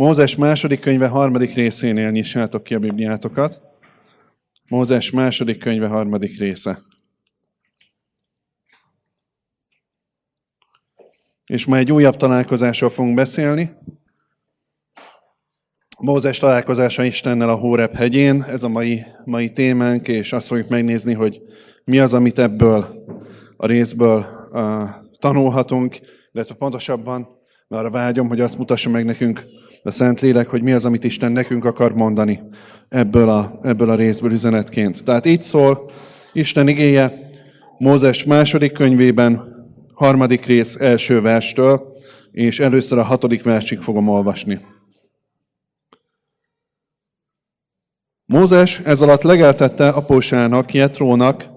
Mózes második könyve harmadik részénél nyissátok ki a Bibliátokat. Mózes második könyve harmadik része. És ma egy újabb találkozásról fogunk beszélni. Mózes találkozása Istennel a Hórep hegyén, ez a mai, mai témánk, és azt fogjuk megnézni, hogy mi az, amit ebből a részből uh, tanulhatunk, illetve pontosabban, mert arra vágyom, hogy azt mutassa meg nekünk a Szentlélek, hogy mi az, amit Isten nekünk akar mondani ebből a, ebből a részből üzenetként. Tehát így szól Isten igéje Mózes második könyvében, harmadik rész első verstől, és először a hatodik versig fogom olvasni. Mózes ez alatt legeltette apósának, Jetrónak,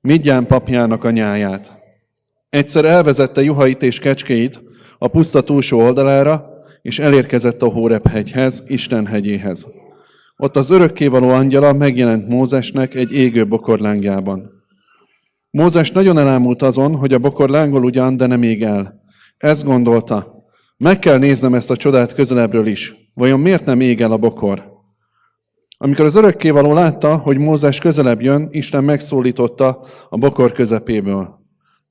Midján papjának a nyáját. Egyszer elvezette juhait és kecskéit a puszta túlsó oldalára, és elérkezett a Hórep hegyhez, Isten hegyéhez. Ott az örökkévaló angyala megjelent Mózesnek egy égő bokorlángjában. Mózes nagyon elámult azon, hogy a bokor lángol ugyan, de nem ég el. Ezt gondolta, meg kell néznem ezt a csodát közelebbről is. Vajon miért nem ég el a bokor? Amikor az örökkévaló látta, hogy Mózes közelebb jön, Isten megszólította a bokor közepéből.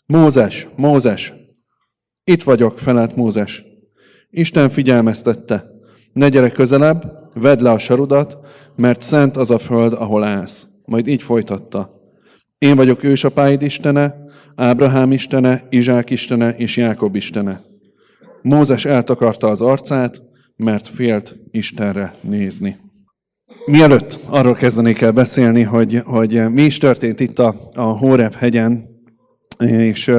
Mózes, Mózes! Itt vagyok, felelt Mózes. Isten figyelmeztette. Ne gyere közelebb, vedd le a sarudat, mert szent az a föld, ahol állsz. Majd így folytatta. Én vagyok ősapáid istene, Ábrahám istene, Izsák istene és Jákob istene. Mózes eltakarta az arcát, mert félt Istenre nézni. Mielőtt arról kezdenék el beszélni, hogy, hogy mi is történt itt a, a Hórep hegyen, és,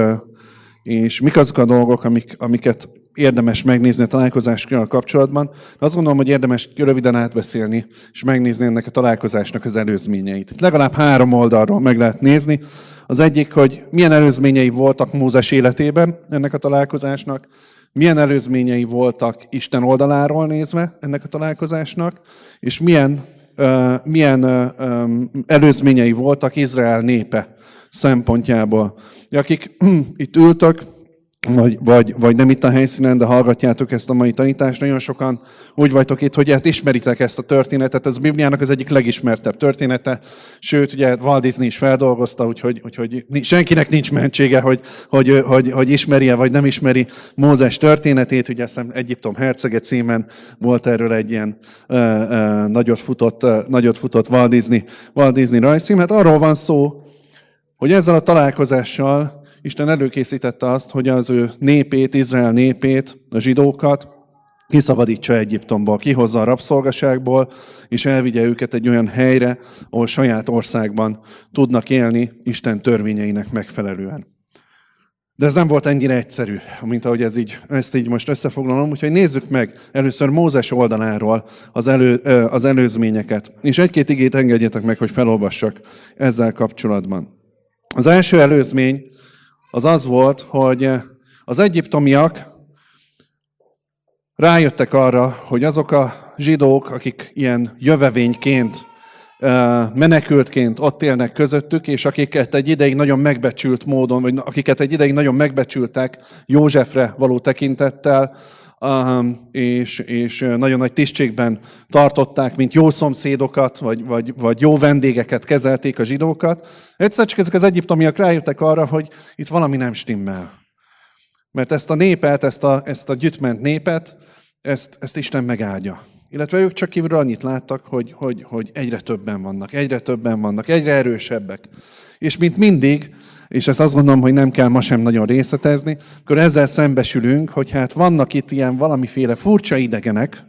és mik azok a dolgok, amik, amiket érdemes megnézni a találkozással kapcsolatban. Azt gondolom, hogy érdemes röviden átbeszélni, és megnézni ennek a találkozásnak az előzményeit. Legalább három oldalról meg lehet nézni. Az egyik, hogy milyen előzményei voltak Mózes életében ennek a találkozásnak, milyen előzményei voltak Isten oldaláról nézve ennek a találkozásnak, és milyen, uh, milyen uh, előzményei voltak Izrael népe szempontjából. Akik itt ültök, vagy, vagy, vagy nem itt a helyszínen, de hallgatjátok ezt a mai tanítást. Nagyon sokan úgy vagytok itt, hogy hát ismeritek ezt a történetet. Ez a Bibliának az egyik legismertebb története. Sőt, ugye Walt Disney is feldolgozta, úgyhogy, úgyhogy senkinek nincs mentsége, hogy, hogy, hogy, hogy ismeri-e vagy nem ismeri Mózes történetét. Ugye azt Egyiptom hercege címen volt erről egy ilyen uh, uh, nagyot, futott, uh, nagyot futott Walt Disney, Walt Disney rajzfilm. Hát arról van szó, hogy ezzel a találkozással Isten előkészítette azt, hogy az ő népét, Izrael népét, a zsidókat kiszabadítsa Egyiptomból, kihozza a rabszolgaságból, és elvigye őket egy olyan helyre, ahol saját országban tudnak élni Isten törvényeinek megfelelően. De ez nem volt ennyire egyszerű, mint ahogy ez így, ezt így most összefoglalom. Úgyhogy nézzük meg először Mózes oldaláról az, elő, az előzményeket. És egy-két igét engedjetek meg, hogy felolvassak ezzel kapcsolatban. Az első előzmény az az volt, hogy az egyiptomiak rájöttek arra, hogy azok a zsidók, akik ilyen jövevényként, menekültként ott élnek közöttük, és akiket egy ideig nagyon megbecsült módon, vagy akiket egy ideig nagyon megbecsültek Józsefre való tekintettel, és, és nagyon nagy tisztségben tartották, mint jó szomszédokat, vagy, vagy, vagy jó vendégeket kezelték a zsidókat. Egyszer csak ezek az egyiptomiak rájöttek arra, hogy itt valami nem stimmel. Mert ezt a népet, ezt a, ezt a gyütment népet, ezt, ezt Isten megáldja. Illetve ők csak kívülről annyit láttak, hogy, hogy, hogy egyre többen vannak, egyre többen vannak, egyre erősebbek. És mint mindig, és ezt azt gondolom, hogy nem kell ma sem nagyon részletezni, akkor ezzel szembesülünk, hogy hát vannak itt ilyen valamiféle furcsa idegenek,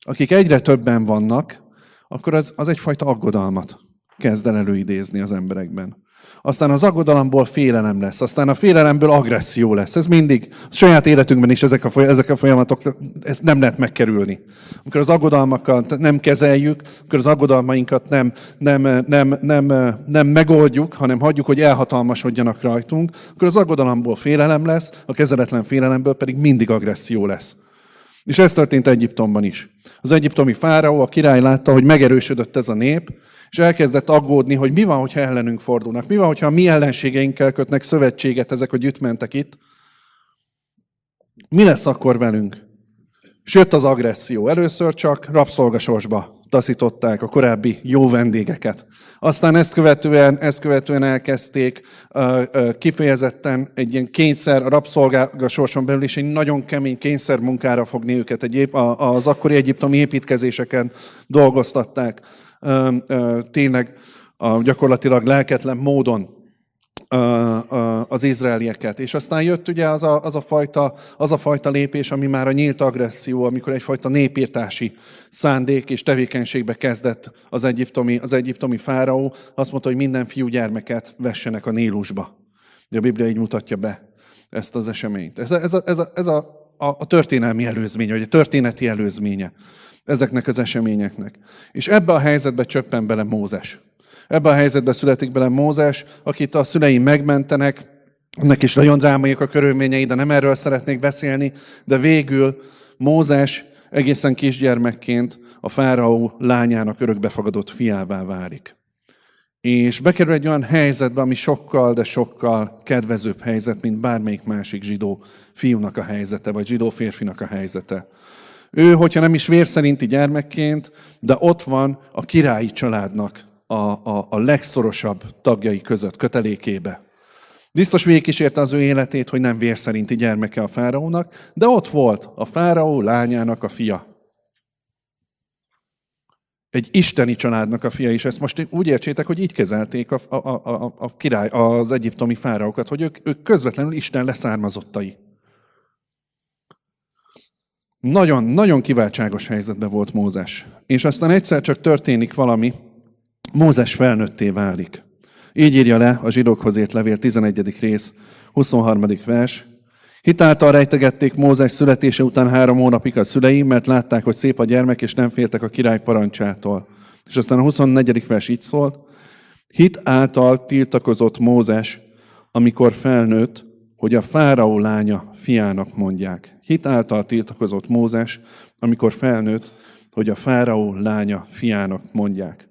akik egyre többen vannak, akkor az, az egyfajta aggodalmat kezd el előidézni az emberekben. Aztán az aggodalomból félelem lesz, aztán a félelemből agresszió lesz. Ez mindig, a saját életünkben is ezek a, ezek a folyamatok, ezt nem lehet megkerülni. Amikor az aggodalmakat nem kezeljük, akkor az aggodalmainkat nem, nem, nem, nem, nem megoldjuk, hanem hagyjuk, hogy elhatalmasodjanak rajtunk, akkor az aggodalomból félelem lesz, a kezeletlen félelemből pedig mindig agresszió lesz. És ez történt Egyiptomban is. Az egyiptomi fáraó, a király látta, hogy megerősödött ez a nép, és elkezdett aggódni, hogy mi van, hogyha ellenünk fordulnak. Mi van, hogyha a mi ellenségeinkkel kötnek szövetséget ezek a gyütmentek itt. Mi lesz akkor velünk? Jött az agresszió. Először csak rabszolgasorsba taszították a korábbi jó vendégeket. Aztán ezt követően, ezt követően elkezdték kifejezetten egy ilyen kényszer, a rabszolgasorson belül is egy nagyon kemény kényszer munkára fogni őket. Egy, az akkori egyiptomi építkezéseken dolgoztatták. Uh, tényleg gyakorlatilag lelketlen módon az izraelieket. És aztán jött ugye az a, az, a fajta, az a fajta lépés, ami már a nyílt agresszió, amikor egyfajta népírtási szándék és tevékenységbe kezdett az egyiptomi, az egyiptomi fáraó. Azt mondta, hogy minden fiúgyermeket vessenek a Nílusba. A Biblia így mutatja be ezt az eseményt. Ez a, ez a, ez a, a, a történelmi előzménye, vagy a történeti előzménye ezeknek az eseményeknek. És ebbe a helyzetbe csöppen bele Mózes. Ebben a helyzetben születik bele Mózes, akit a szülei megmentenek, ennek is nagyon drámaiak a körülményei, de nem erről szeretnék beszélni, de végül Mózes egészen kisgyermekként a fáraó lányának örökbefogadott fiává válik. És bekerül egy olyan helyzetbe, ami sokkal, de sokkal kedvezőbb helyzet, mint bármelyik másik zsidó fiúnak a helyzete, vagy zsidó férfinak a helyzete. Ő, hogyha nem is vérszerinti gyermekként, de ott van a királyi családnak a, a, a legszorosabb tagjai között, kötelékébe. Biztos végigkísérte az ő életét, hogy nem vér szerinti gyermeke a fáraónak, de ott volt a fáraó lányának a fia. Egy isteni családnak a fia is. Ezt most úgy értsétek, hogy így kezelték a, a, a, a király, az egyiptomi fáraókat, hogy ők, ők közvetlenül Isten leszármazottai. Nagyon, nagyon kiváltságos helyzetben volt Mózes. És aztán egyszer csak történik valami, Mózes felnőtté válik. Így írja le a zsidókhoz ért levél 11. rész, 23. vers. Hitáltal rejtegették Mózes születése után három hónapig a szülei, mert látták, hogy szép a gyermek, és nem féltek a király parancsától. És aztán a 24. vers így szólt. Hit által tiltakozott Mózes, amikor felnőtt, hogy a fáraó lánya fiának mondják. Hit által tiltakozott Mózes, amikor felnőtt, hogy a fáraó lánya fiának mondják.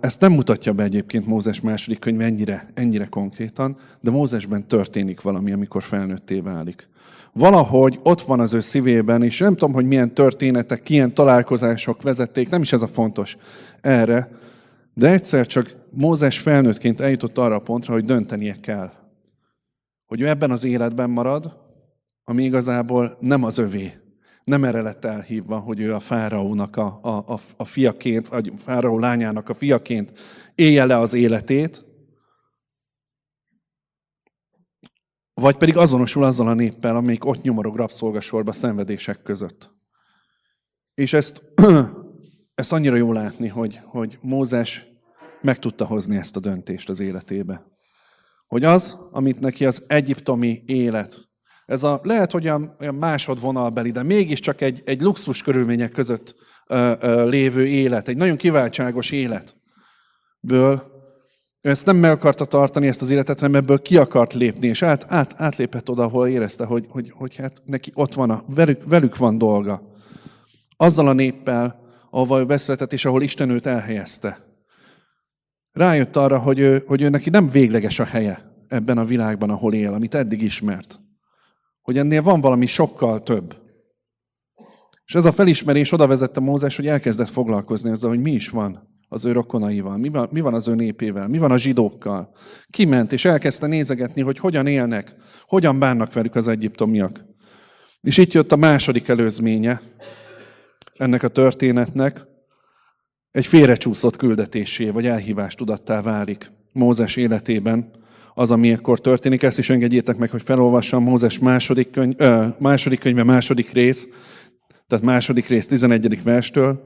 Ezt nem mutatja be egyébként Mózes második könyv ennyire, ennyire konkrétan, de Mózesben történik valami, amikor felnőtté válik. Valahogy ott van az ő szívében, és nem tudom, hogy milyen történetek, milyen találkozások vezették, nem is ez a fontos erre, de egyszer csak Mózes felnőttként eljutott arra a pontra, hogy döntenie kell. Hogy ő ebben az életben marad, ami igazából nem az övé, nem erre lett elhívva, hogy ő a fáraónak a, a, a, a fiaként, vagy fáraó lányának a fiaként élje le az életét, vagy pedig azonosul azzal a néppel, amelyik ott nyomorog rabszolgasorba szenvedések között. És ezt, ezt annyira jó látni, hogy, hogy Mózes meg tudta hozni ezt a döntést az életébe. Hogy az, amit neki az egyiptomi élet ez a, lehet, hogy olyan, olyan másodvonalbeli, de mégiscsak egy, egy luxus körülmények között ö, ö, lévő élet, egy nagyon kiváltságos életből, ezt nem meg akarta tartani, ezt az életet, hanem ebből ki akart lépni, és át, át, átlépett oda, ahol érezte, hogy, hogy, hogy hát neki ott van, a, velük, velük van dolga. Azzal a néppel, ő beszületett, és ahol Isten őt elhelyezte. Rájött arra, hogy ő, hogy ő neki nem végleges a helye ebben a világban, ahol él, amit eddig ismert hogy ennél van valami sokkal több. És ez a felismerés oda vezette Mózes, hogy elkezdett foglalkozni ezzel, hogy mi is van az ő rokonaival, mi van, mi van az ő népével, mi van a zsidókkal. Kiment, és elkezdte nézegetni, hogy hogyan élnek, hogyan bánnak velük az egyiptomiak. És itt jött a második előzménye ennek a történetnek, egy félrecsúszott küldetésé, vagy elhívás tudattá válik Mózes életében, az, ami ekkor történik. Ezt is engedjétek meg, hogy felolvassam Mózes második, könyv, ö, második könyve, második rész, tehát második rész 11. verstől.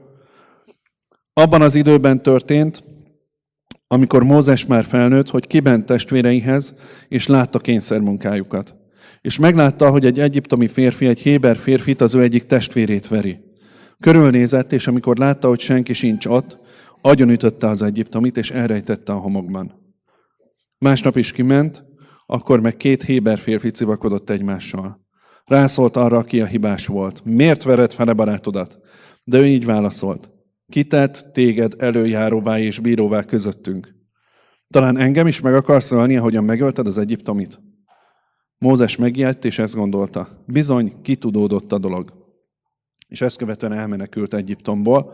Abban az időben történt, amikor Mózes már felnőtt, hogy kibent testvéreihez, és látta kényszermunkájukat. És meglátta, hogy egy egyiptomi férfi, egy héber férfit, az ő egyik testvérét veri. Körülnézett, és amikor látta, hogy senki sincs ott, agyonütötte az egyiptomit, és elrejtette a homokban. Másnap is kiment, akkor meg két héber férfi civakodott egymással. Rászólt arra, aki a hibás volt. Miért vered fele barátodat? De ő így válaszolt. Kitett téged előjáróvá és bíróvá közöttünk. Talán engem is meg akarsz ölni, ahogyan megölted az egyiptomit? Mózes megijedt, és ezt gondolta. Bizony, kitudódott a dolog. És ezt követően elmenekült Egyiptomból,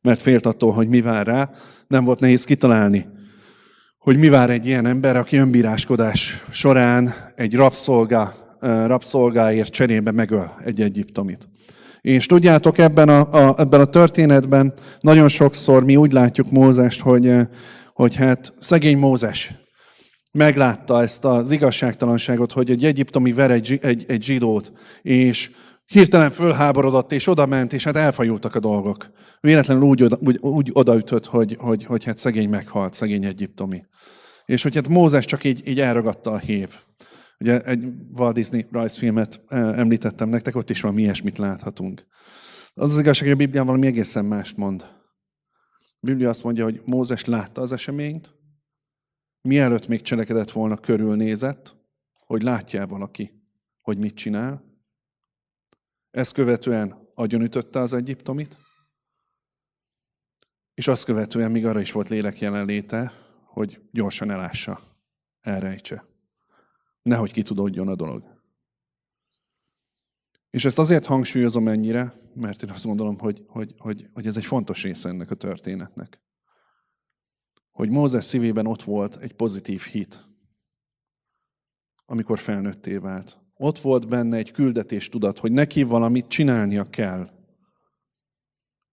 mert félt attól, hogy mi vár rá. Nem volt nehéz kitalálni, hogy mi vár egy ilyen ember, aki önbíráskodás során egy rabszolga, rabszolgáért cserébe megöl egy egyiptomit. És tudjátok, ebben a, a, ebben a történetben nagyon sokszor mi úgy látjuk Mózest, hogy, hogy hát szegény Mózes meglátta ezt az igazságtalanságot, hogy egy egyiptomi ver egy, egy, egy zsidót, és hirtelen fölháborodott, és oda ment, és hát elfajultak a dolgok. Véletlenül úgy, oda, úgy, úgy odaütött, hogy, hogy, hogy hát szegény meghalt, szegény egyiptomi. És hogy hát Mózes csak így, így elragadta a hív. Ugye egy Walt Disney rajzfilmet eh, említettem nektek, ott is valami ilyesmit láthatunk. Az az igazság, hogy a Bibliában valami egészen mást mond. A Biblia azt mondja, hogy Mózes látta az eseményt, mielőtt még cselekedett volna, körülnézett, hogy látja valaki, hogy mit csinál. Ezt követően agyonütötte az egyiptomit, és azt követően még arra is volt lélek jelenléte, hogy gyorsan elássa, elrejtse. Nehogy kitudódjon a dolog. És ezt azért hangsúlyozom ennyire, mert én azt gondolom, hogy, hogy, hogy, hogy ez egy fontos része ennek a történetnek. Hogy Mózes szívében ott volt egy pozitív hit, amikor felnőtté vált. Ott volt benne egy küldetés tudat, hogy neki valamit csinálnia kell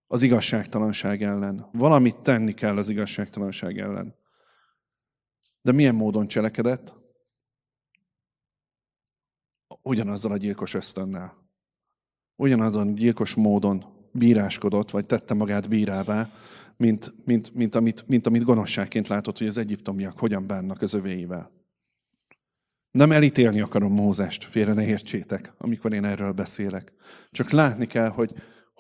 az igazságtalanság ellen. Valamit tenni kell az igazságtalanság ellen. De milyen módon cselekedett? Ugyanazzal a gyilkos ösztönnel. Ugyanazon gyilkos módon bíráskodott, vagy tette magát bírává, mint, mint, mint, amit, mint amit gonoszságként látott, hogy az egyiptomiak hogyan bánnak az övéivel. Nem elítélni akarom Mózest, félre ne értsétek, amikor én erről beszélek. Csak látni kell, hogy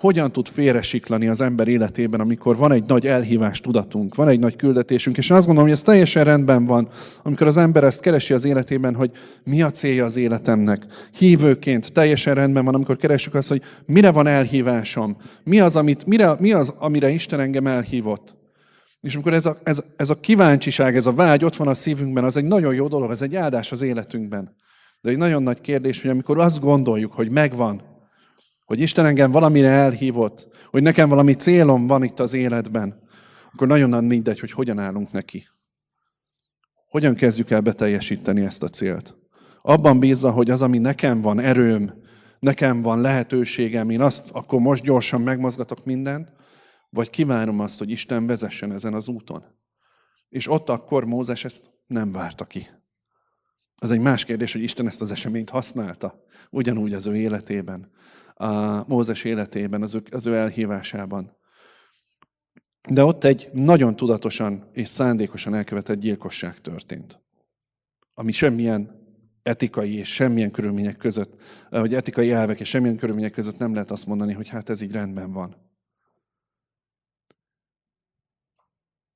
hogyan tud félresiklani az ember életében, amikor van egy nagy elhívás tudatunk, van egy nagy küldetésünk, és én azt gondolom, hogy ez teljesen rendben van, amikor az ember ezt keresi az életében, hogy mi a célja az életemnek. Hívőként teljesen rendben van, amikor keresünk azt, hogy mire van elhívásom, mi az, amit, mire, mi az amire Isten engem elhívott. És amikor ez a, ez, ez a kíváncsiság, ez a vágy ott van a szívünkben, az egy nagyon jó dolog, ez egy áldás az életünkben. De egy nagyon nagy kérdés, hogy amikor azt gondoljuk, hogy megvan, hogy Isten engem valamire elhívott, hogy nekem valami célom van itt az életben, akkor nagyon mindegy, hogy hogyan állunk neki. Hogyan kezdjük el beteljesíteni ezt a célt. Abban bízza, hogy az, ami nekem van erőm, nekem van lehetőségem, én azt akkor most gyorsan megmozgatok mindent, vagy kívánom azt, hogy Isten vezessen ezen az úton. És ott akkor Mózes ezt nem várta ki. Az egy más kérdés, hogy Isten ezt az eseményt használta, ugyanúgy az ő életében a Mózes életében, az ő, az ő elhívásában. De ott egy nagyon tudatosan és szándékosan elkövetett gyilkosság történt, ami semmilyen etikai és semmilyen körülmények között, vagy etikai elvek és semmilyen körülmények között nem lehet azt mondani, hogy hát ez így rendben van.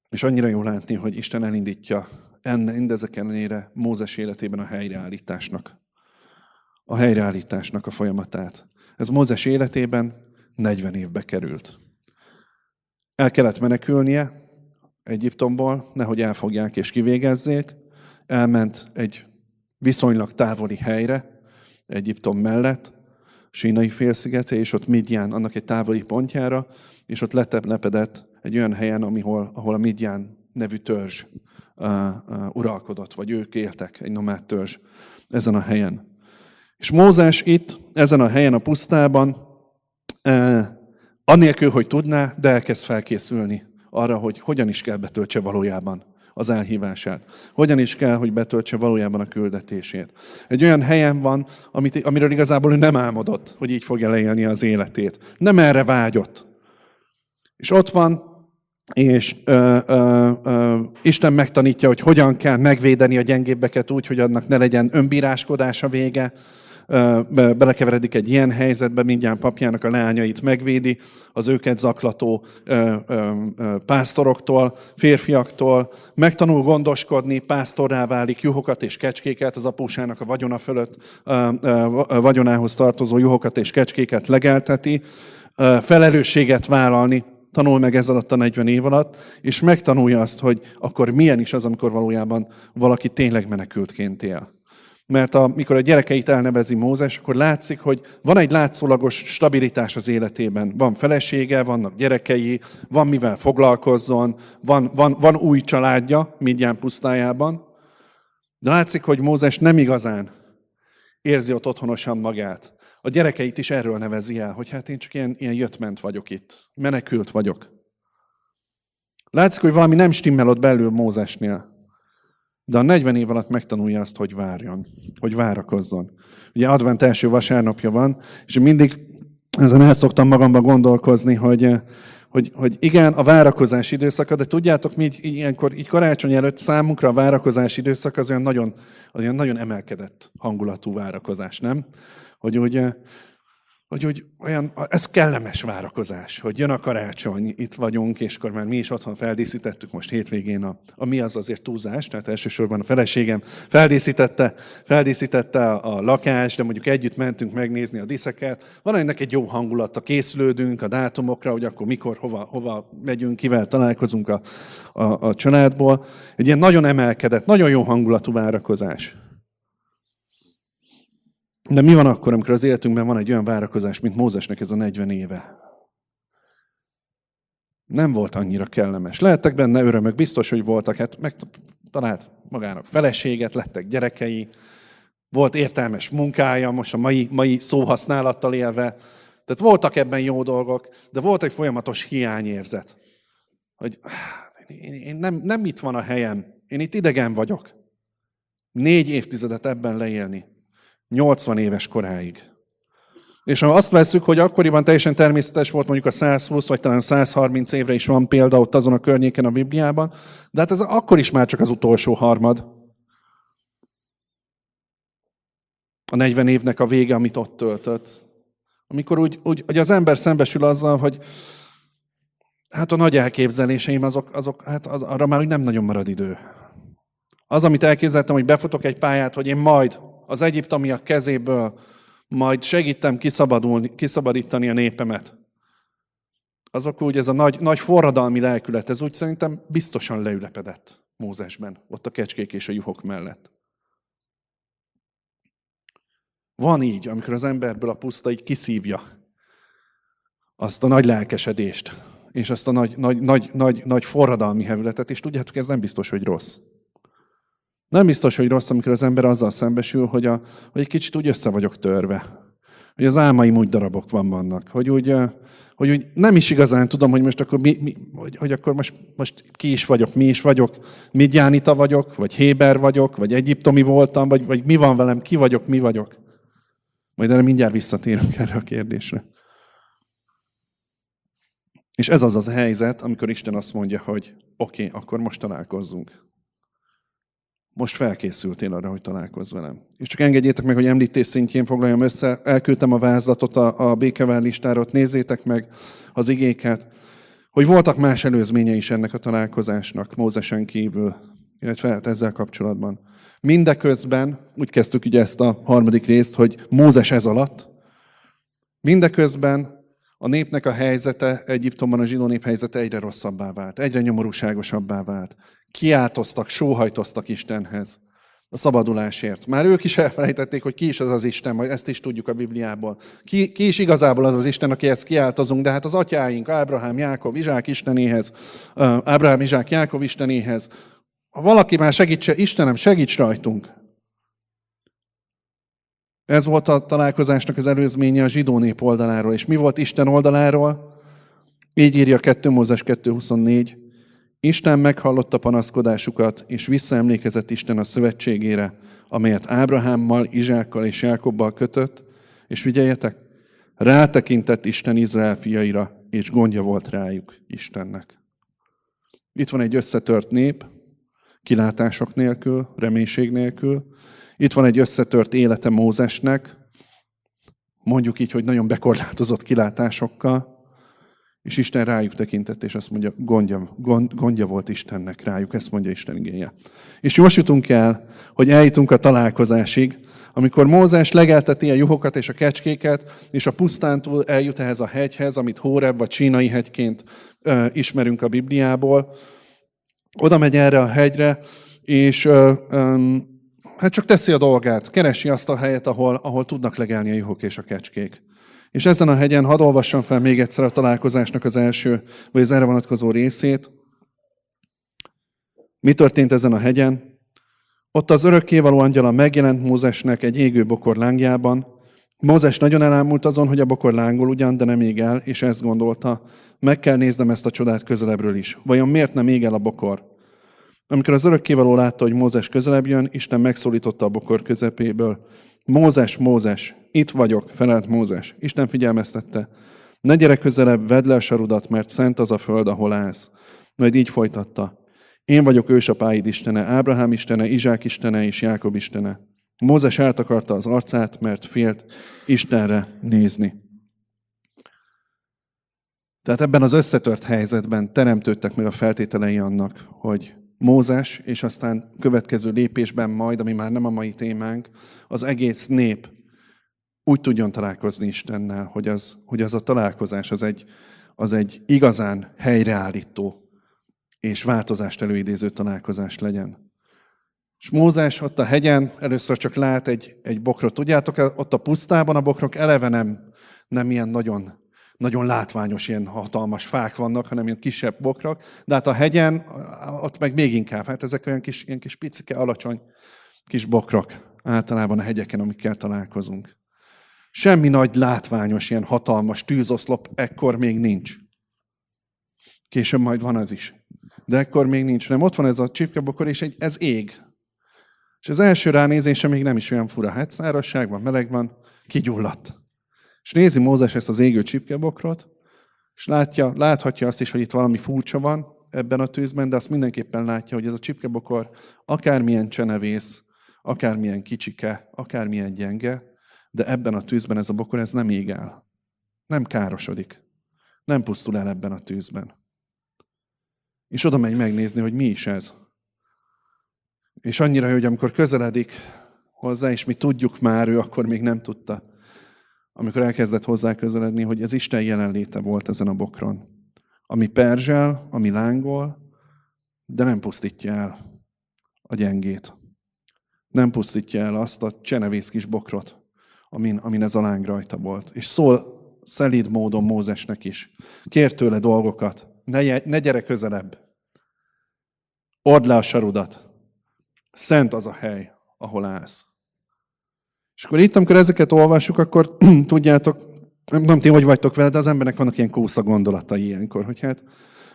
És annyira jó látni, hogy Isten elindítja mindezek ellenére Mózes életében a helyreállításnak. A helyreállításnak a folyamatát. Ez Mózes életében 40 évbe került. El kellett menekülnie Egyiptomból, nehogy elfogják és kivégezzék. Elment egy viszonylag távoli helyre, Egyiptom mellett, Sínai félszigete, és ott Midján, annak egy távoli pontjára, és ott letelepedett egy olyan helyen, ahol, ahol a Midján nevű törzs uh, uh, uralkodott, vagy ők éltek, egy nomád törzs ezen a helyen. És Mózes itt, ezen a helyen a pusztában, eh, anélkül, hogy tudná, de elkezd felkészülni arra, hogy hogyan is kell betöltse valójában az elhívását. Hogyan is kell, hogy betöltse valójában a küldetését. Egy olyan helyen van, amit, amiről igazából ő nem álmodott, hogy így fogja leélni az életét. Nem erre vágyott. És ott van, és ö, ö, ö, Isten megtanítja, hogy hogyan kell megvédeni a gyengébbeket úgy, hogy annak ne legyen önbíráskodás a vége, belekeveredik egy ilyen helyzetbe, mindjárt papjának a leányait megvédi, az őket zaklató pásztoroktól, férfiaktól, megtanul gondoskodni, pásztorrá válik, juhokat és kecskéket, az apósának a vagyona fölött, vagyonához tartozó juhokat és kecskéket legelteti, felelősséget vállalni, tanul meg ez alatt a 40 év alatt, és megtanulja azt, hogy akkor milyen is az, amikor valójában valaki tényleg menekültként él. Mert amikor a gyerekeit elnevezi Mózes, akkor látszik, hogy van egy látszólagos stabilitás az életében. Van felesége, vannak gyerekei, van mivel foglalkozzon, van, van, van új családja Midján pusztájában. De látszik, hogy Mózes nem igazán érzi ott otthonosan magát. A gyerekeit is erről nevezi el, hogy hát én csak ilyen, ilyen jöttment vagyok itt, menekült vagyok. Látszik, hogy valami nem stimmel ott belül Mózesnél. De a 40 év alatt megtanulja azt, hogy várjon, hogy várakozzon. Ugye advent első vasárnapja van, és mindig ezen el szoktam magamban gondolkozni, hogy, hogy, hogy igen, a várakozás időszaka, de tudjátok, mi így, ilyenkor, így karácsony előtt számunkra a várakozás időszak az olyan nagyon, az olyan nagyon emelkedett hangulatú várakozás, nem? Hogy úgy, hogy, hogy olyan, ez kellemes várakozás, hogy jön a karácsony, itt vagyunk, és akkor már mi is otthon feldíszítettük most hétvégén a, a mi az azért túlzás, tehát elsősorban a feleségem feldíszítette, feldíszítette a, a lakást, de mondjuk együtt mentünk megnézni a diszeket. Van ennek egy jó hangulata, készülődünk a dátumokra, hogy akkor mikor, hova, hova megyünk, kivel találkozunk a, a, a családból. Egy ilyen nagyon emelkedett, nagyon jó hangulatú várakozás. De mi van akkor, amikor az életünkben van egy olyan várakozás, mint Mózesnek ez a 40 éve? Nem volt annyira kellemes. Lehettek benne örömök, biztos, hogy voltak. Hát megtalált magának feleséget, lettek gyerekei, volt értelmes munkája, most a mai, mai szóhasználattal élve. Tehát voltak ebben jó dolgok, de volt egy folyamatos hiányérzet. Hogy én, én nem, nem itt van a helyem, én itt idegen vagyok. Négy évtizedet ebben leélni. 80 éves koráig. És ha azt veszük, hogy akkoriban teljesen természetes volt mondjuk a 120 vagy talán 130 évre is van példa ott azon a környéken a Bibliában, de hát ez akkor is már csak az utolsó harmad. A 40 évnek a vége, amit ott töltött. Amikor úgy, úgy hogy az ember szembesül azzal, hogy hát a nagy elképzeléseim azok, azok hát az, arra már nem nagyon marad idő. Az, amit elképzeltem, hogy befutok egy pályát, hogy én majd az egyiptomiak kezéből, majd segítem kiszabadulni, kiszabadítani a népemet. Azok úgy, ez a nagy, nagy forradalmi lelkület, ez úgy szerintem biztosan leülepedett Mózesben, ott a kecskék és a juhok mellett. Van így, amikor az emberből a puszta így kiszívja azt a nagy lelkesedést, és azt a nagy, nagy, nagy, nagy, nagy forradalmi hevületet, és tudjátok, ez nem biztos, hogy rossz. Nem biztos, hogy rossz, amikor az ember azzal szembesül, hogy, a, hogy egy kicsit úgy össze vagyok törve. Hogy az álmaim úgy darabok van vannak. Hogy úgy, hogy úgy nem is igazán tudom, hogy most akkor, mi, mi, hogy, hogy akkor most, most ki is vagyok, mi is vagyok, Midjánita vagyok, vagy Héber vagyok, vagy egyiptomi voltam, vagy, vagy mi van velem, ki vagyok, mi vagyok. Majd erre mindjárt visszatérünk erre a kérdésre. És ez az az helyzet, amikor Isten azt mondja, hogy oké, okay, akkor most találkozzunk. Most felkészültél arra, hogy találkozz velem. És csak engedjétek meg, hogy említés szintjén foglaljam össze. Elküldtem a vázlatot a, a békevár listára, nézzétek meg az igéket, hogy voltak más előzménye is ennek a találkozásnak, Mózesen kívül, illetve hát ezzel kapcsolatban. Mindeközben, úgy kezdtük ugye ezt a harmadik részt, hogy Mózes ez alatt, mindeközben a népnek a helyzete, Egyiptomban a zsidó nép helyzete egyre rosszabbá vált, egyre nyomorúságosabbá vált kiáltoztak, sóhajtoztak Istenhez a szabadulásért. Már ők is elfelejtették, hogy ki is az az Isten, majd ezt is tudjuk a Bibliából. Ki, ki is igazából az az Isten, akihez kiáltozunk, de hát az atyáink, Ábrahám, Jákov, Izsák Istenéhez, Ábrahám, Izsák, Jákov Istenéhez. Ha valaki már segítse, Istenem, segíts rajtunk. Ez volt a találkozásnak az előzménye a zsidó nép oldaláról. És mi volt Isten oldaláról? Így írja 2 Mózes 2.24. Isten meghallotta panaszkodásukat, és visszaemlékezett Isten a szövetségére, amelyet Ábrahámmal, Izsákkal és Jákobbal kötött, és figyeljetek, rátekintett Isten Izrael fiaira, és gondja volt rájuk Istennek. Itt van egy összetört nép, kilátások nélkül, reménység nélkül. Itt van egy összetört élete Mózesnek, mondjuk így, hogy nagyon bekorlátozott kilátásokkal. És Isten rájuk tekintett, és azt mondja, gondja, gond, gondja volt Istennek rájuk, ezt mondja Isten igénye. És most jutunk el, hogy eljutunk a találkozásig, amikor Mózes legelteti a juhokat és a kecskéket, és a pusztántól eljut ehhez a hegyhez, amit Hóreb vagy Csínai hegyként ö, ismerünk a Bibliából. Oda megy erre a hegyre, és ö, ö, hát csak teszi a dolgát, keresi azt a helyet, ahol, ahol tudnak legelni a juhok és a kecskék. És ezen a hegyen hadd olvassam fel még egyszer a találkozásnak az első, vagy az erre vonatkozó részét. Mi történt ezen a hegyen? Ott az örökkévaló angyala megjelent Mózesnek egy égő bokor lángjában. Mózes nagyon elámult azon, hogy a bokor lángol ugyan, de nem ég el, és ezt gondolta, meg kell néznem ezt a csodát közelebbről is. Vajon miért nem ég el a bokor? Amikor az örökkévaló látta, hogy Mózes közelebb jön, Isten megszólította a bokor közepéből. Mózes, Mózes, itt vagyok, felelt Mózes. Isten figyelmeztette. Ne gyere közelebb, vedd le a sarudat, mert szent az a föld, ahol állsz. Majd így folytatta. Én vagyok ősapáid istene, Ábrahám istene, Izsák istene és Jákob istene. Mózes eltakarta az arcát, mert félt Istenre nézni. Tehát ebben az összetört helyzetben teremtődtek meg a feltételei annak, hogy Mózes, és aztán következő lépésben majd, ami már nem a mai témánk, az egész nép úgy tudjon találkozni Istennel, hogy az, hogy az a találkozás az egy, az egy igazán helyreállító és változást előidéző találkozás legyen. És Mózes ott a hegyen először csak lát egy, egy bokrot. Tudjátok, ott a pusztában a bokrok eleve nem, nem ilyen nagyon, nagyon látványos, ilyen hatalmas fák vannak, hanem ilyen kisebb bokrok. De hát a hegyen, ott meg még inkább. Hát ezek olyan kis, ilyen kis picike, alacsony kis bokrok általában a hegyeken, amikkel találkozunk. Semmi nagy látványos, ilyen hatalmas tűzoszlop ekkor még nincs. Később majd van az is de ekkor még nincs, nem ott van ez a csipkebokor, és egy, ez ég. És az első ránézése még nem is olyan fura. Hát szárazság van, meleg van, kigyulladt. És nézi Mózes ezt az égő csipkebokrot, és látja, láthatja azt is, hogy itt valami furcsa van ebben a tűzben, de azt mindenképpen látja, hogy ez a csipkebokor akármilyen csenevész, akármilyen kicsike, akármilyen gyenge, de ebben a tűzben ez a bokor, ez nem ég el. Nem károsodik. Nem pusztul el ebben a tűzben. És oda megy megnézni, hogy mi is ez. És annyira, hogy amikor közeledik hozzá, és mi tudjuk már, ő akkor még nem tudta, amikor elkezdett hozzá közeledni, hogy ez Isten jelenléte volt ezen a bokron. Ami perzsel, ami lángol, de nem pusztítja el a gyengét. Nem pusztítja el azt a csenevész kis bokrot, amin, amin ez a láng rajta volt. És szól szelíd módon Mózesnek is. Kér tőle dolgokat, ne, ne gyere közelebb. Odd le a sarudat. Szent az a hely, ahol állsz. És akkor itt, amikor ezeket olvassuk, akkor tudjátok, nem tudom ti, hogy vagytok vele, de az embernek vannak ilyen kósza gondolatai ilyenkor, hogy hát,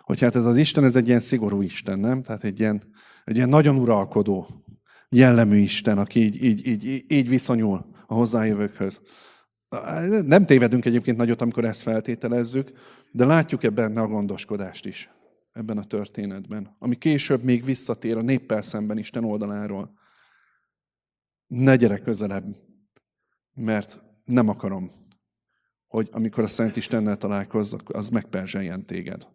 hogy hát ez az Isten, ez egy ilyen szigorú Isten, nem? Tehát egy ilyen, egy ilyen nagyon uralkodó, jellemű Isten, aki így, így, így, így viszonyul a hozzájövőkhöz. Nem tévedünk egyébként nagyot, amikor ezt feltételezzük, de látjuk ebben a gondoskodást is, ebben a történetben, ami később még visszatér a néppel szemben Isten oldaláról. Ne gyere közelebb, mert nem akarom, hogy amikor a Szent Istennel találkozzak, az megperzseljen téged.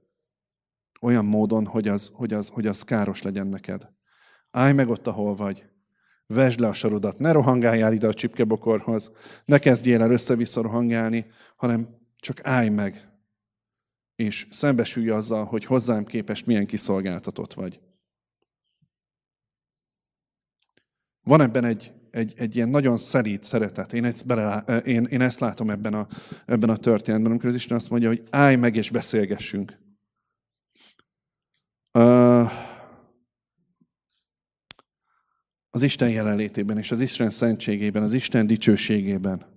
Olyan módon, hogy az, hogy, az, hogy az káros legyen neked. Állj meg ott, ahol vagy. Vesd le a sarodat, ne rohangáljál ide a csipkebokorhoz, ne kezdjél el össze-vissza rohangálni, hanem csak állj meg, és szembesülj azzal, hogy hozzám képest milyen kiszolgáltatott vagy. Van ebben egy, egy, egy ilyen nagyon szerít szeretet. Én ezt, bele, én, én ezt látom ebben a, ebben a történetben, amikor az Isten azt mondja, hogy állj meg és beszélgessünk. Az Isten jelenlétében és az Isten szentségében, az Isten dicsőségében.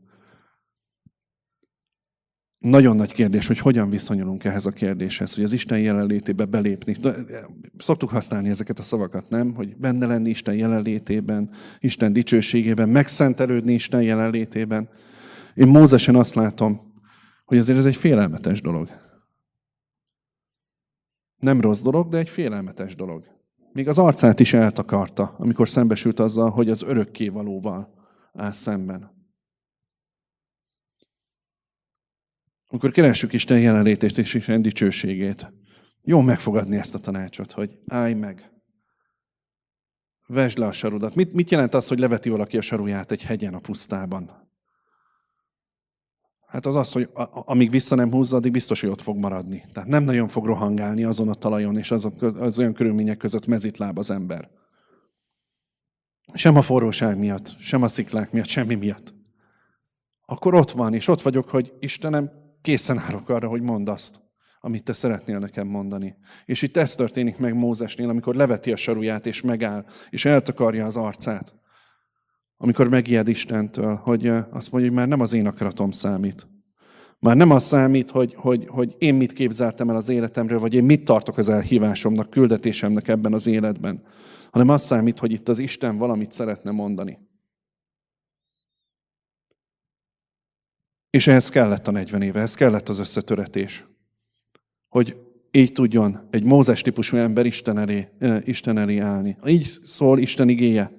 Nagyon nagy kérdés, hogy hogyan viszonyulunk ehhez a kérdéshez, hogy az Isten jelenlétébe belépni. Szoktuk használni ezeket a szavakat, nem? Hogy benne lenni Isten jelenlétében, Isten dicsőségében, megszentelődni Isten jelenlétében. Én Mózesen azt látom, hogy azért ez egy félelmetes dolog. Nem rossz dolog, de egy félelmetes dolog. Még az arcát is eltakarta, amikor szembesült azzal, hogy az örökkévalóval áll szemben. Amikor keressük Isten jelenlétét és Isten dicsőségét, jó megfogadni ezt a tanácsot, hogy állj meg, vesd le a sarudat. Mit, mit jelent az, hogy leveti valaki a saruját egy hegyen a pusztában? Hát az az, hogy amíg vissza nem húzza, addig biztos, hogy ott fog maradni. Tehát nem nagyon fog rohangálni azon a talajon, és azok, az olyan körülmények között mezitláb az ember. sem a forróság miatt, sem a sziklák miatt, semmi miatt, akkor ott van, és ott vagyok, hogy Istenem, készen állok arra, hogy mondd azt, amit te szeretnél nekem mondani. És itt ez történik meg Mózesnél, amikor leveti a saruját, és megáll, és eltakarja az arcát. Amikor megijed Istentől, hogy azt mondja, hogy már nem az én akaratom számít. Már nem az számít, hogy, hogy, hogy én mit képzeltem el az életemről, vagy én mit tartok az elhívásomnak, küldetésemnek ebben az életben, hanem az számít, hogy itt az Isten valamit szeretne mondani. És ehhez kellett a 40 éve, ehhez kellett az összetöretés. Hogy így tudjon egy Mózes típusú ember Isten elé, Isten elé állni. Így szól Isten igéje.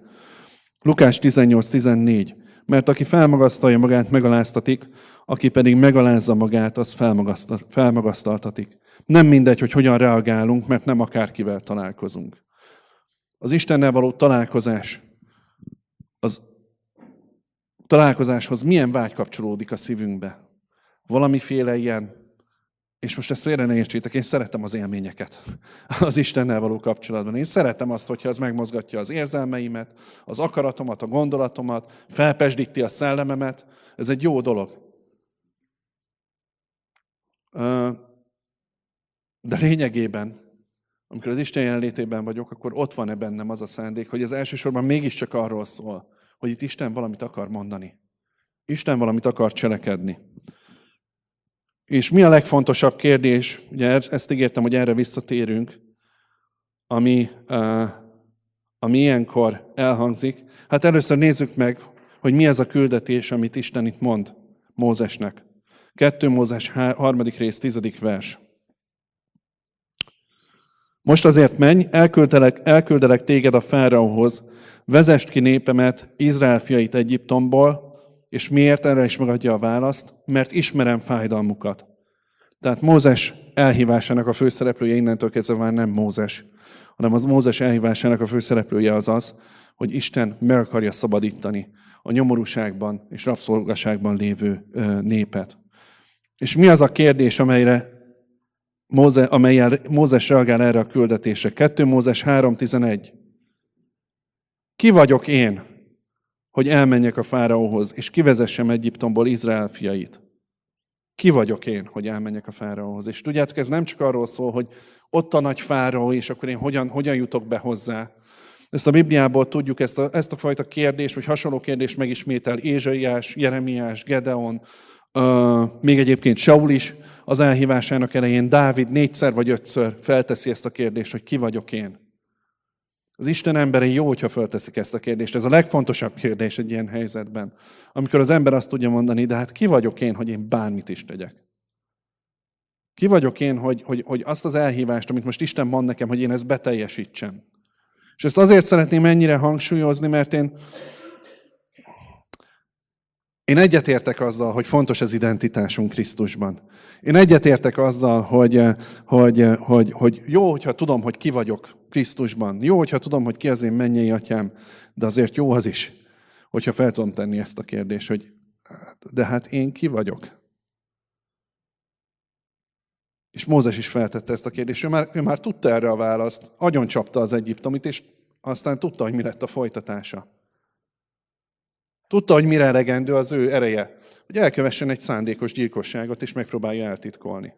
Lukás 18-14. Mert aki felmagasztalja magát, megaláztatik, aki pedig megalázza magát, az felmagasztaltatik. Nem mindegy, hogy hogyan reagálunk, mert nem akárkivel találkozunk. Az Istennel való találkozás, az találkozáshoz milyen vágy kapcsolódik a szívünkbe? Valamiféle ilyen, és most ezt félre ne értsétek, én szeretem az élményeket az Istennel való kapcsolatban. Én szeretem azt, hogyha az megmozgatja az érzelmeimet, az akaratomat, a gondolatomat, felpesdíti a szellememet. Ez egy jó dolog. De lényegében, amikor az Isten jelenlétében vagyok, akkor ott van-e bennem az a szándék, hogy az elsősorban mégiscsak arról szól, hogy itt Isten valamit akar mondani. Isten valamit akar cselekedni. És mi a legfontosabb kérdés, ugye ezt ígértem, hogy erre visszatérünk, ami, ami ilyenkor elhangzik. Hát először nézzük meg, hogy mi ez a küldetés, amit Isten itt mond Mózesnek. 2 Mózes 3. rész 10. vers. Most azért menj, elküldelek, elküldelek téged a fáraóhoz, vezest ki népemet, Izrael fiait Egyiptomból, és miért erre is megadja a választ? Mert ismerem fájdalmukat. Tehát Mózes elhívásának a főszereplője innentől kezdve már nem Mózes, hanem az Mózes elhívásának a főszereplője az az, hogy Isten meg akarja szabadítani a nyomorúságban és rabszolgaságban lévő népet. És mi az a kérdés, amelyre Móze, amelyel Mózes reagál erre a küldetésre? 2 Mózes 3.11. Ki vagyok én, hogy elmenjek a fáraóhoz, és kivezessem Egyiptomból Izrael fiait? Ki vagyok én, hogy elmenjek a fáraóhoz? És tudjátok, ez nem csak arról szól, hogy ott a nagy fáraó, és akkor én hogyan, hogyan jutok be hozzá. Ezt a Bibliából tudjuk, ezt a, ezt a fajta kérdést, vagy hasonló kérdést megismétel Ézsaiás, Jeremiás, Gedeon, uh, még egyébként Saul is az elhívásának elején, Dávid négyszer vagy ötször felteszi ezt a kérdést, hogy ki vagyok én. Az Isten emberei jó, hogyha fölteszik ezt a kérdést. Ez a legfontosabb kérdés egy ilyen helyzetben. Amikor az ember azt tudja mondani, de hát ki vagyok én, hogy én bármit is tegyek? Ki vagyok én, hogy, hogy, hogy azt az elhívást, amit most Isten mond nekem, hogy én ezt beteljesítsem? És ezt azért szeretném ennyire hangsúlyozni, mert én, én egyetértek azzal, hogy fontos az identitásunk Krisztusban. Én egyetértek azzal, hogy, hogy, hogy, hogy jó, hogyha tudom, hogy ki vagyok Krisztusban. Jó, hogyha tudom, hogy ki az én mennyei atyám, de azért jó az is, hogyha fel tudom tenni ezt a kérdést, hogy de hát én ki vagyok? És Mózes is feltette ezt a kérdést. Ő már, ő már tudta erre a választ. Agyon csapta az egyiptomit, és aztán tudta, hogy mi lett a folytatása. Tudta, hogy mire elegendő az ő ereje. Hogy elkövessen egy szándékos gyilkosságot, és megpróbálja eltitkolni.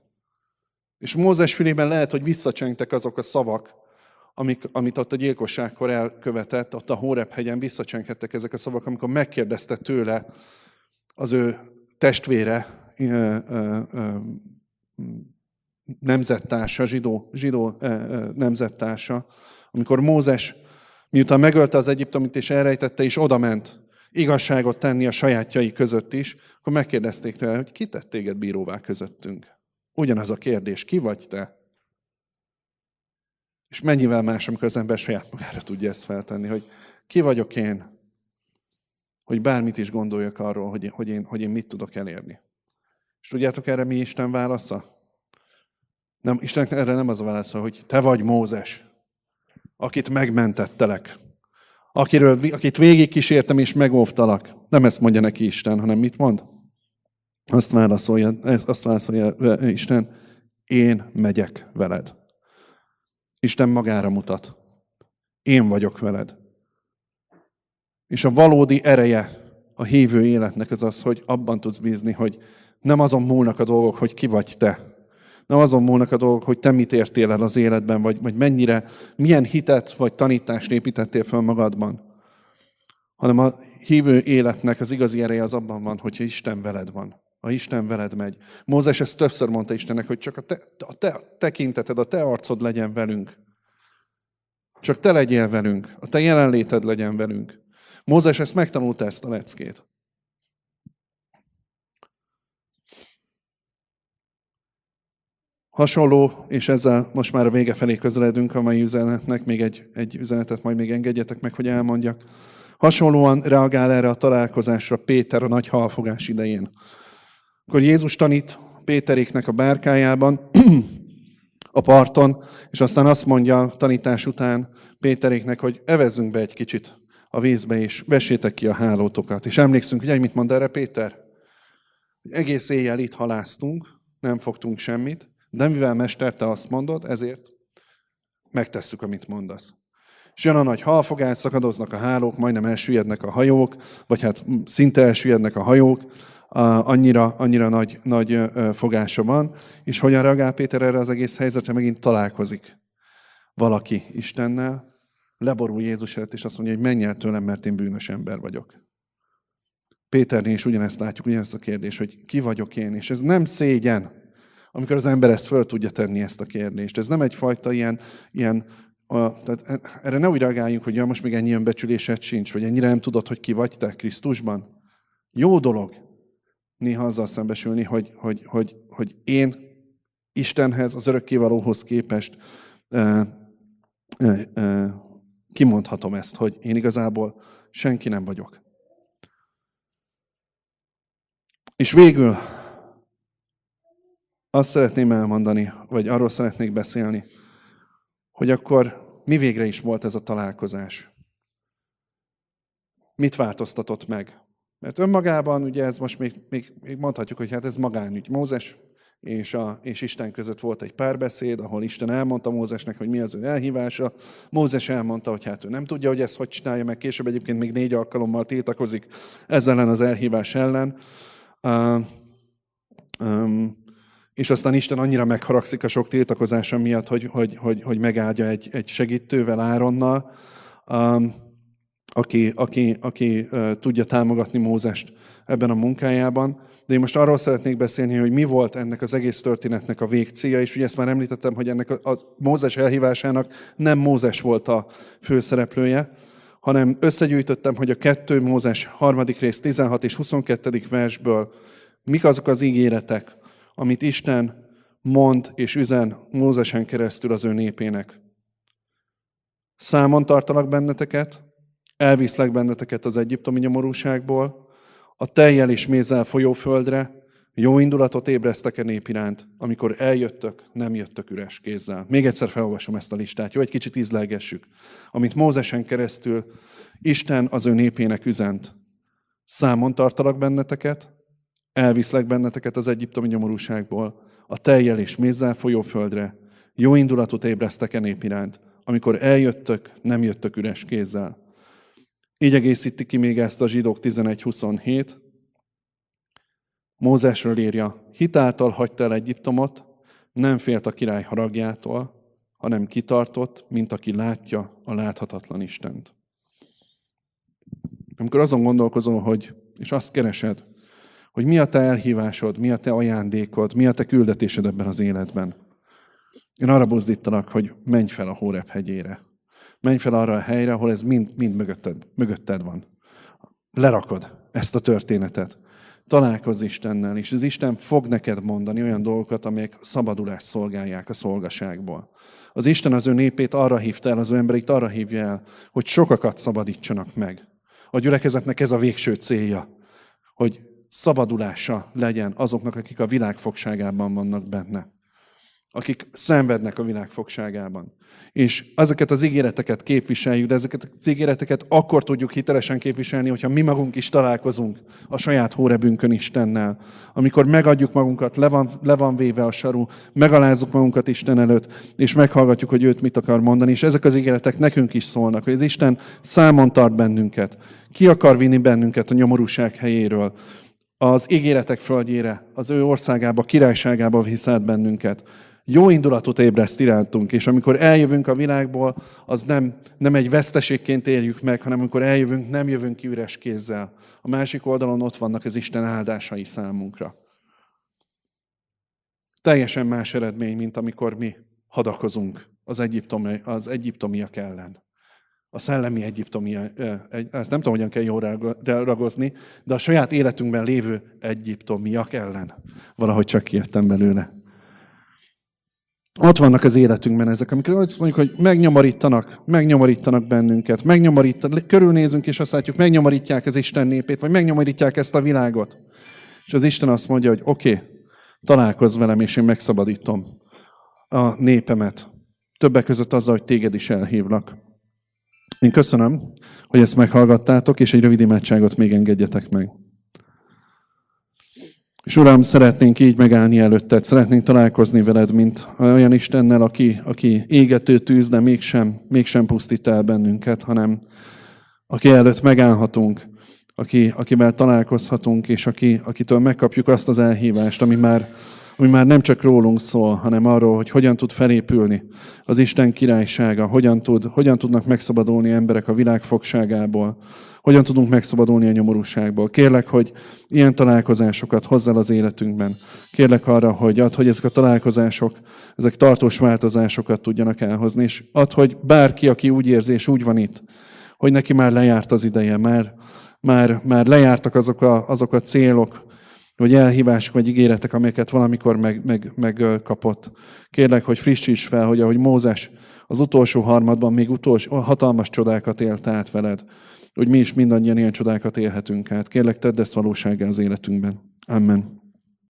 És Mózes fülében lehet, hogy visszacsengtek azok a szavak, amik, amit ott a gyilkosságkor elkövetett, ott a Hórep hegyen visszacsenghettek ezek a szavak, amikor megkérdezte tőle az ő testvére, nemzettársa, zsidó, zsidó nemzettársa, amikor Mózes, miután megölte az egyiptomit és elrejtette, és odament igazságot tenni a sajátjai között is, akkor megkérdezték tőle, hogy ki tett téged bíróvá közöttünk. Ugyanaz a kérdés, ki vagy te? És mennyivel más, amikor az ember saját magára tudja ezt feltenni, hogy ki vagyok én, hogy bármit is gondoljak arról, hogy, hogy, én, hogy én mit tudok elérni. És tudjátok erre mi Isten válasza? Nem, Isten erre nem az a válasza, hogy te vagy Mózes, akit megmentettelek, akiről, akit végig kísértem és megóvtalak. Nem ezt mondja neki Isten, hanem mit mond? Azt válaszolja, azt válaszolja Isten, én megyek veled. Isten magára mutat. Én vagyok veled. És a valódi ereje a hívő életnek az az, hogy abban tudsz bízni, hogy nem azon múlnak a dolgok, hogy ki vagy te. Nem azon múlnak a dolgok, hogy te mit értél el az életben, vagy, vagy mennyire, milyen hitet vagy tanítást építettél fel magadban. Hanem a hívő életnek az igazi ereje az abban van, hogyha Isten veled van. Ha Isten veled megy. Mózes ezt többször mondta Istennek, hogy csak a te, a te tekinteted, a te arcod legyen velünk. Csak te legyél velünk, a te jelenléted legyen velünk. Mózes ezt megtanulta ezt a leckét. Hasonló, és ezzel most már a vége felé közeledünk a mai üzenetnek, még egy, egy üzenetet majd még engedjetek meg, hogy elmondjak. Hasonlóan reagál erre a találkozásra Péter a nagy halfogás idején. Akkor Jézus tanít Péteréknek a bárkájában, a parton, és aztán azt mondja tanítás után Péteréknek, hogy evezzünk be egy kicsit a vízbe, és vessétek ki a hálótokat. És emlékszünk, hogy mit mond erre Péter? Egész éjjel itt haláztunk, nem fogtunk semmit, de mivel Mester, te azt mondod, ezért megtesszük, amit mondasz. És jön a nagy halfogás, szakadoznak a hálók, majdnem elsüllyednek a hajók, vagy hát szinte elsüllyednek a hajók, annyira, annyira nagy, nagy fogása van. És hogyan reagál Péter erre az egész helyzetre? Megint találkozik valaki Istennel, leborul Jézus előtt, és azt mondja, hogy menj el tőlem, mert én bűnös ember vagyok. Péternél is ugyanezt látjuk, ugyanezt a kérdés, hogy ki vagyok én, és ez nem szégyen, amikor az ember ezt föl tudja tenni ezt a kérdést. Ez nem egyfajta ilyen, ilyen a, tehát erre ne úgy reagáljunk, hogy ja, most még ennyi önbecsülésed sincs, vagy ennyire nem tudod, hogy ki vagy te Krisztusban. Jó dolog néha azzal szembesülni, hogy, hogy, hogy, hogy én Istenhez, az örökkévalóhoz képest e, e, e, kimondhatom ezt, hogy én igazából senki nem vagyok. És végül azt szeretném elmondani, vagy arról szeretnék beszélni, hogy akkor mi végre is volt ez a találkozás. Mit változtatott meg? Mert önmagában ugye ez most még, még, még mondhatjuk, hogy hát ez magánügy. Mózes és, a, és Isten között volt egy párbeszéd, ahol Isten elmondta Mózesnek, hogy mi az ő elhívása. Mózes elmondta, hogy hát ő nem tudja, hogy ezt hogy csinálja meg. Később egyébként még négy alkalommal tiltakozik ezzel ellen az elhívás ellen. Uh, um, és aztán Isten annyira megharagszik a sok tiltakozása miatt, hogy, hogy, hogy, hogy megáldja egy, egy segítővel, Áronnal, um, aki, aki, aki uh, tudja támogatni Mózest ebben a munkájában. De én most arról szeretnék beszélni, hogy mi volt ennek az egész történetnek a végcélja, és ugye ezt már említettem, hogy ennek a, a Mózes elhívásának nem Mózes volt a főszereplője, hanem összegyűjtöttem, hogy a kettő Mózes harmadik rész 16 és 22. versből mik azok az ígéretek, amit Isten mond és üzen Mózesen keresztül az ő népének. Számon tartalak benneteket, elviszlek benneteket az egyiptomi nyomorúságból, a tejjel és mézzel folyó földre, jó indulatot ébreztek a nép iránt, amikor eljöttök, nem jöttök üres kézzel. Még egyszer felolvasom ezt a listát, jó, egy kicsit ízlelgessük. Amit Mózesen keresztül Isten az ő népének üzent. Számon tartalak benneteket, Elviszlek benneteket az egyiptomi nyomorúságból, a tejjel és mézzel folyó földre. Jó indulatot ébreztek e nép iránt. Amikor eljöttök, nem jöttök üres kézzel. Így egészíti ki még ezt a zsidók 11.27. Mózesről írja, hitáltal hagyta el Egyiptomot, nem félt a király haragjától, hanem kitartott, mint aki látja a láthatatlan Istent. Amikor azon gondolkozol, hogy, és azt keresed, hogy mi a te elhívásod, mi a te ajándékod, mi a te küldetésed ebben az életben. Én arra buzdítanak, hogy menj fel a Hórep hegyére. Menj fel arra a helyre, ahol ez mind, mind mögötted, mögötted van. Lerakod ezt a történetet. Találkozz Istennel, és az Isten fog neked mondani olyan dolgokat, amelyek szabadulást szolgálják a szolgaságból. Az Isten az ő népét arra hívta el, az ő embereit arra hívja el, hogy sokakat szabadítsanak meg. A gyülekezetnek ez a végső célja, hogy szabadulása legyen azoknak, akik a világ fogságában vannak benne. akik szenvednek a világ fogságában. És ezeket az ígéreteket képviseljük, de ezeket az ígéreteket akkor tudjuk hitelesen képviselni, hogyha mi magunk is találkozunk a saját hórebünkön Istennel. Amikor megadjuk magunkat, le van, le van véve a saru, megalázzuk magunkat Isten előtt, és meghallgatjuk, hogy őt mit akar mondani. És ezek az ígéretek nekünk is szólnak, hogy az Isten számon tart bennünket. Ki akar vinni bennünket a nyomorúság helyéről az ígéretek földjére, az ő országába, királyságába visz át bennünket jó indulatot ébreszt irántunk, és amikor eljövünk a világból, az nem, nem egy veszteségként éljük meg, hanem amikor eljövünk, nem jövünk ki üres kézzel. A másik oldalon ott vannak az Isten áldásai számunkra. Teljesen más eredmény, mint amikor mi hadakozunk az, egyiptomi, az egyiptomiak ellen. A szellemi egyiptomiak, ezt nem tudom, hogyan kell jól ragozni, de a saját életünkben lévő egyiptomiak ellen. Valahogy csak kijöttem belőle. Ott vannak az életünkben ezek, amikor azt mondjuk, hogy megnyomorítanak, megnyomorítanak bennünket, megnyomorítanak, körülnézünk, és azt látjuk, megnyomorítják az Isten népét, vagy megnyomorítják ezt a világot. És az Isten azt mondja, hogy oké, okay, találkozz velem, és én megszabadítom a népemet. Többek között azzal, hogy téged is elhívlak. Én köszönöm, hogy ezt meghallgattátok, és egy rövid imádságot még engedjetek meg. És Uram, szeretnénk így megállni előtted, szeretnénk találkozni veled, mint olyan Istennel, aki, aki égető tűz, de mégsem, mégsem pusztít el bennünket, hanem aki előtt megállhatunk, aki, akivel találkozhatunk, és aki, akitől megkapjuk azt az elhívást, ami már, ami már nem csak rólunk szól, hanem arról, hogy hogyan tud felépülni az Isten királysága, hogyan, tud, hogyan tudnak megszabadulni emberek a világ fogságából, hogyan tudunk megszabadulni a nyomorúságból. Kérlek, hogy ilyen találkozásokat hozzál az életünkben. Kérlek arra, hogy add, hogy ezek a találkozások, ezek tartós változásokat tudjanak elhozni, és add, hogy bárki, aki úgy érzi, és úgy van itt, hogy neki már lejárt az ideje, már, már, már lejártak azok a, azok a célok, vagy elhívások, vagy ígéretek, amelyeket valamikor megkapott. Meg, meg Kérlek, hogy frissíts fel, hogy ahogy Mózes az utolsó harmadban még utolsó, hatalmas csodákat élt át veled, hogy mi is mindannyian ilyen csodákat élhetünk át. Kérlek, tedd ezt valósággal az életünkben. Amen.